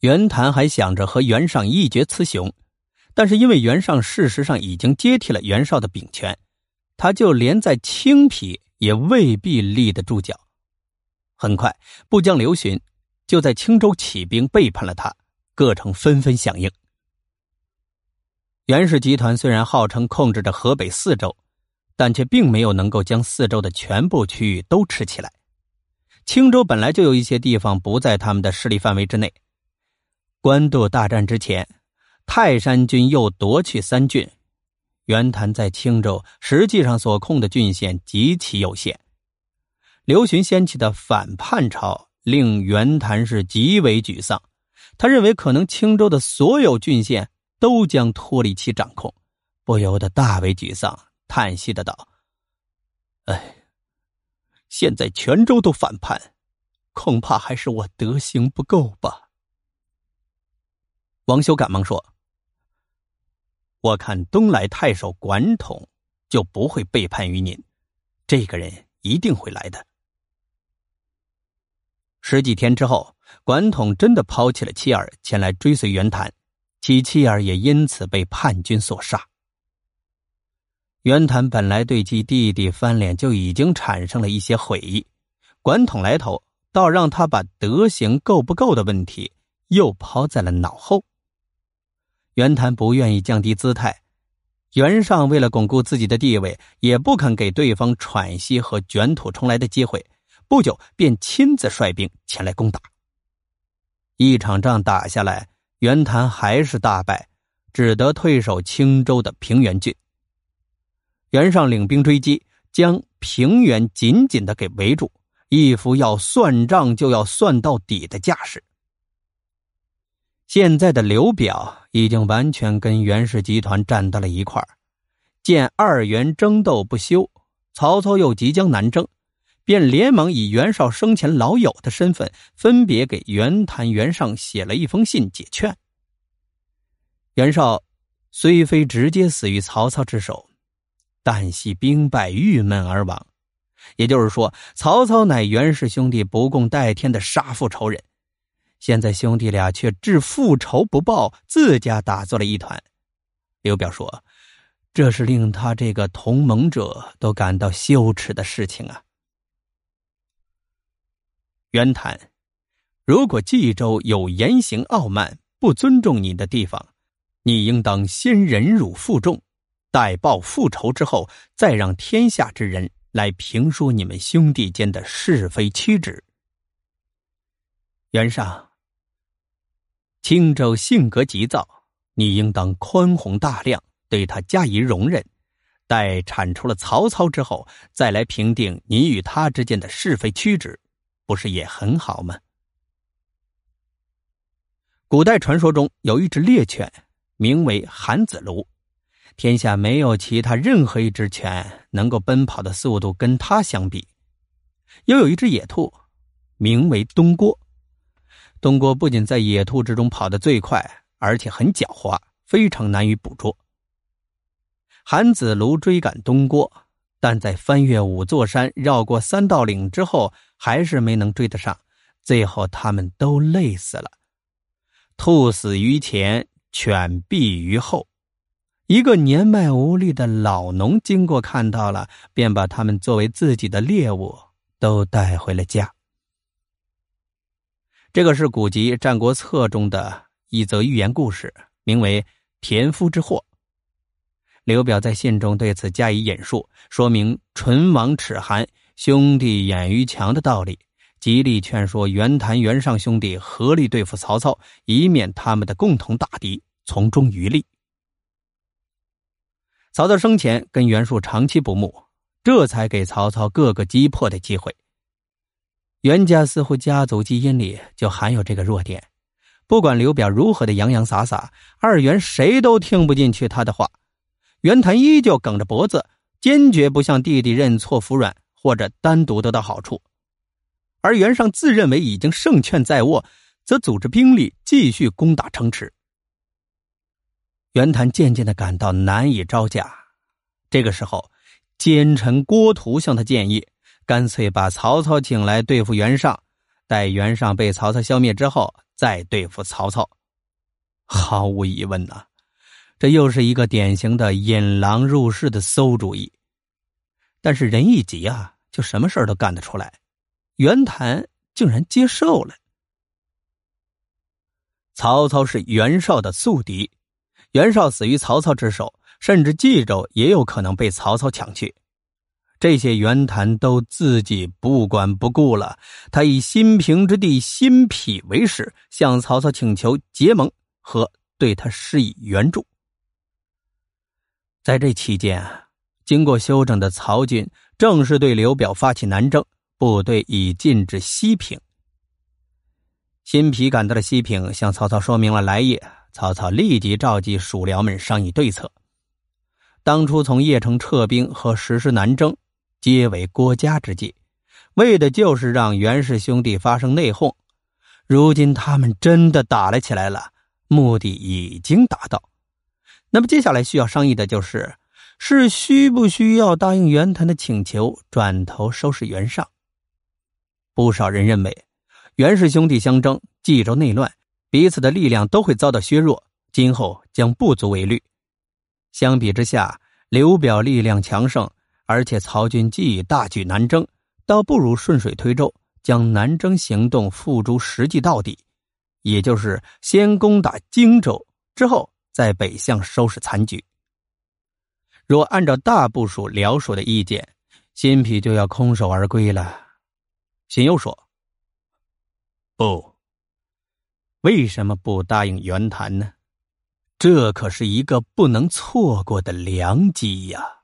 袁谭还想着和袁尚一决雌雄，但是因为袁尚事实上已经接替了袁绍的兵权，他就连在青皮也未必立得住脚。很快，部将刘询就在青州起兵背叛了他，各城纷纷响应。袁氏集团虽然号称控制着河北四州，但却并没有能够将四州的全部区域都吃起来。青州本来就有一些地方不在他们的势力范围之内。官渡大战之前，泰山军又夺去三郡，袁谭在青州实际上所控的郡县极其有限。刘询掀起的反叛潮令袁谭是极为沮丧，他认为可能青州的所有郡县。都将脱离其掌控，不由得大为沮丧，叹息的道：“哎，现在全州都反叛，恐怕还是我德行不够吧。”王修赶忙说：“我看东来太守管统就不会背叛于您，这个人一定会来的。”十几天之后，管统真的抛弃了妻儿，前来追随袁谭。其妻儿也因此被叛军所杀。袁谭本来对其弟弟翻脸就已经产生了一些悔意，管统来头，倒让他把德行够不够的问题又抛在了脑后。袁谭不愿意降低姿态，袁尚为了巩固自己的地位，也不肯给对方喘息和卷土重来的机会，不久便亲自率兵前来攻打。一场仗打下来。袁谭还是大败，只得退守青州的平原郡。袁尚领兵追击，将平原紧紧的给围住，一副要算账就要算到底的架势。现在的刘表已经完全跟袁氏集团站到了一块儿，见二袁争斗不休，曹操又即将南征，便连忙以袁绍生前老友的身份，分别给袁谭、袁尚写了一封信解劝。袁绍虽非直接死于曹操之手，但系兵败，郁闷而亡。也就是说，曹操乃袁氏兄弟不共戴天的杀父仇人，现在兄弟俩却置复仇不报，自家打作了一团。刘表说：“这是令他这个同盟者都感到羞耻的事情啊。”袁谭，如果冀州有言行傲慢、不尊重你的地方，你应当先忍辱负重，待报复仇之后，再让天下之人来评说你们兄弟间的是非曲直。袁尚，青州性格急躁，你应当宽宏大量，对他加以容忍，待铲除了曹操之后，再来评定你与他之间的是非曲直。不是也很好吗？古代传说中有一只猎犬，名为韩子卢，天下没有其他任何一只犬能够奔跑的速度跟它相比。又有一只野兔，名为东郭，东郭不仅在野兔之中跑得最快，而且很狡猾，非常难于捕捉。韩子卢追赶东郭。但在翻越五座山、绕过三道岭之后，还是没能追得上。最后，他们都累死了。兔死于前，犬毙于后。一个年迈无力的老农经过，看到了，便把他们作为自己的猎物，都带回了家。这个是古籍《战国策》中的一则寓言故事，名为《田夫之祸》。刘表在信中对此加以引述，说明“唇亡齿寒，兄弟眼于强”的道理，极力劝说袁谭、袁尚兄弟合力对付曹操，以免他们的共同大敌从中渔利。曹操生前跟袁术长期不睦，这才给曹操各个击破的机会。袁家似乎家族基因里就含有这个弱点，不管刘表如何的洋洋洒洒，二袁谁都听不进去他的话。袁谭依旧梗着脖子，坚决不向弟弟认错服软，或者单独得到好处。而袁尚自认为已经胜券在握，则组织兵力继续攻打城池。袁谭渐渐的感到难以招架。这个时候，奸臣郭图向他建议，干脆把曹操请来对付袁尚，待袁尚被曹操消灭之后，再对付曹操。毫无疑问呐，这又是一个典型的引狼入室的馊主意。但是人一急啊，就什么事都干得出来。袁谭竟然接受了。曹操是袁绍的宿敌，袁绍死于曹操之手，甚至冀州也有可能被曹操抢去。这些袁谭都自己不管不顾了，他以新平之地新邳为使，向曹操请求结盟和对他施以援助。在这期间，经过休整的曹军正式对刘表发起南征，部队已进至西平。新皮赶到了西平，向曹操说明了来意。曹操立即召集属僚们商议对策。当初从邺城撤兵和实施南征，皆为郭嘉之计，为的就是让袁氏兄弟发生内讧。如今他们真的打了起来了，目的已经达到。那么接下来需要商议的就是，是需不需要答应袁谭的请求，转头收拾袁尚？不少人认为。袁氏兄弟相争，冀州内乱，彼此的力量都会遭到削弱，今后将不足为虑。相比之下，刘表力量强盛，而且曹军既已大举南征，倒不如顺水推舟，将南征行动付诸实际到底，也就是先攻打荆州，之后再北向收拾残局。若按照大部署辽属的意见，新皮就要空手而归了。荀攸说。不，为什么不答应袁谭呢？这可是一个不能错过的良机呀！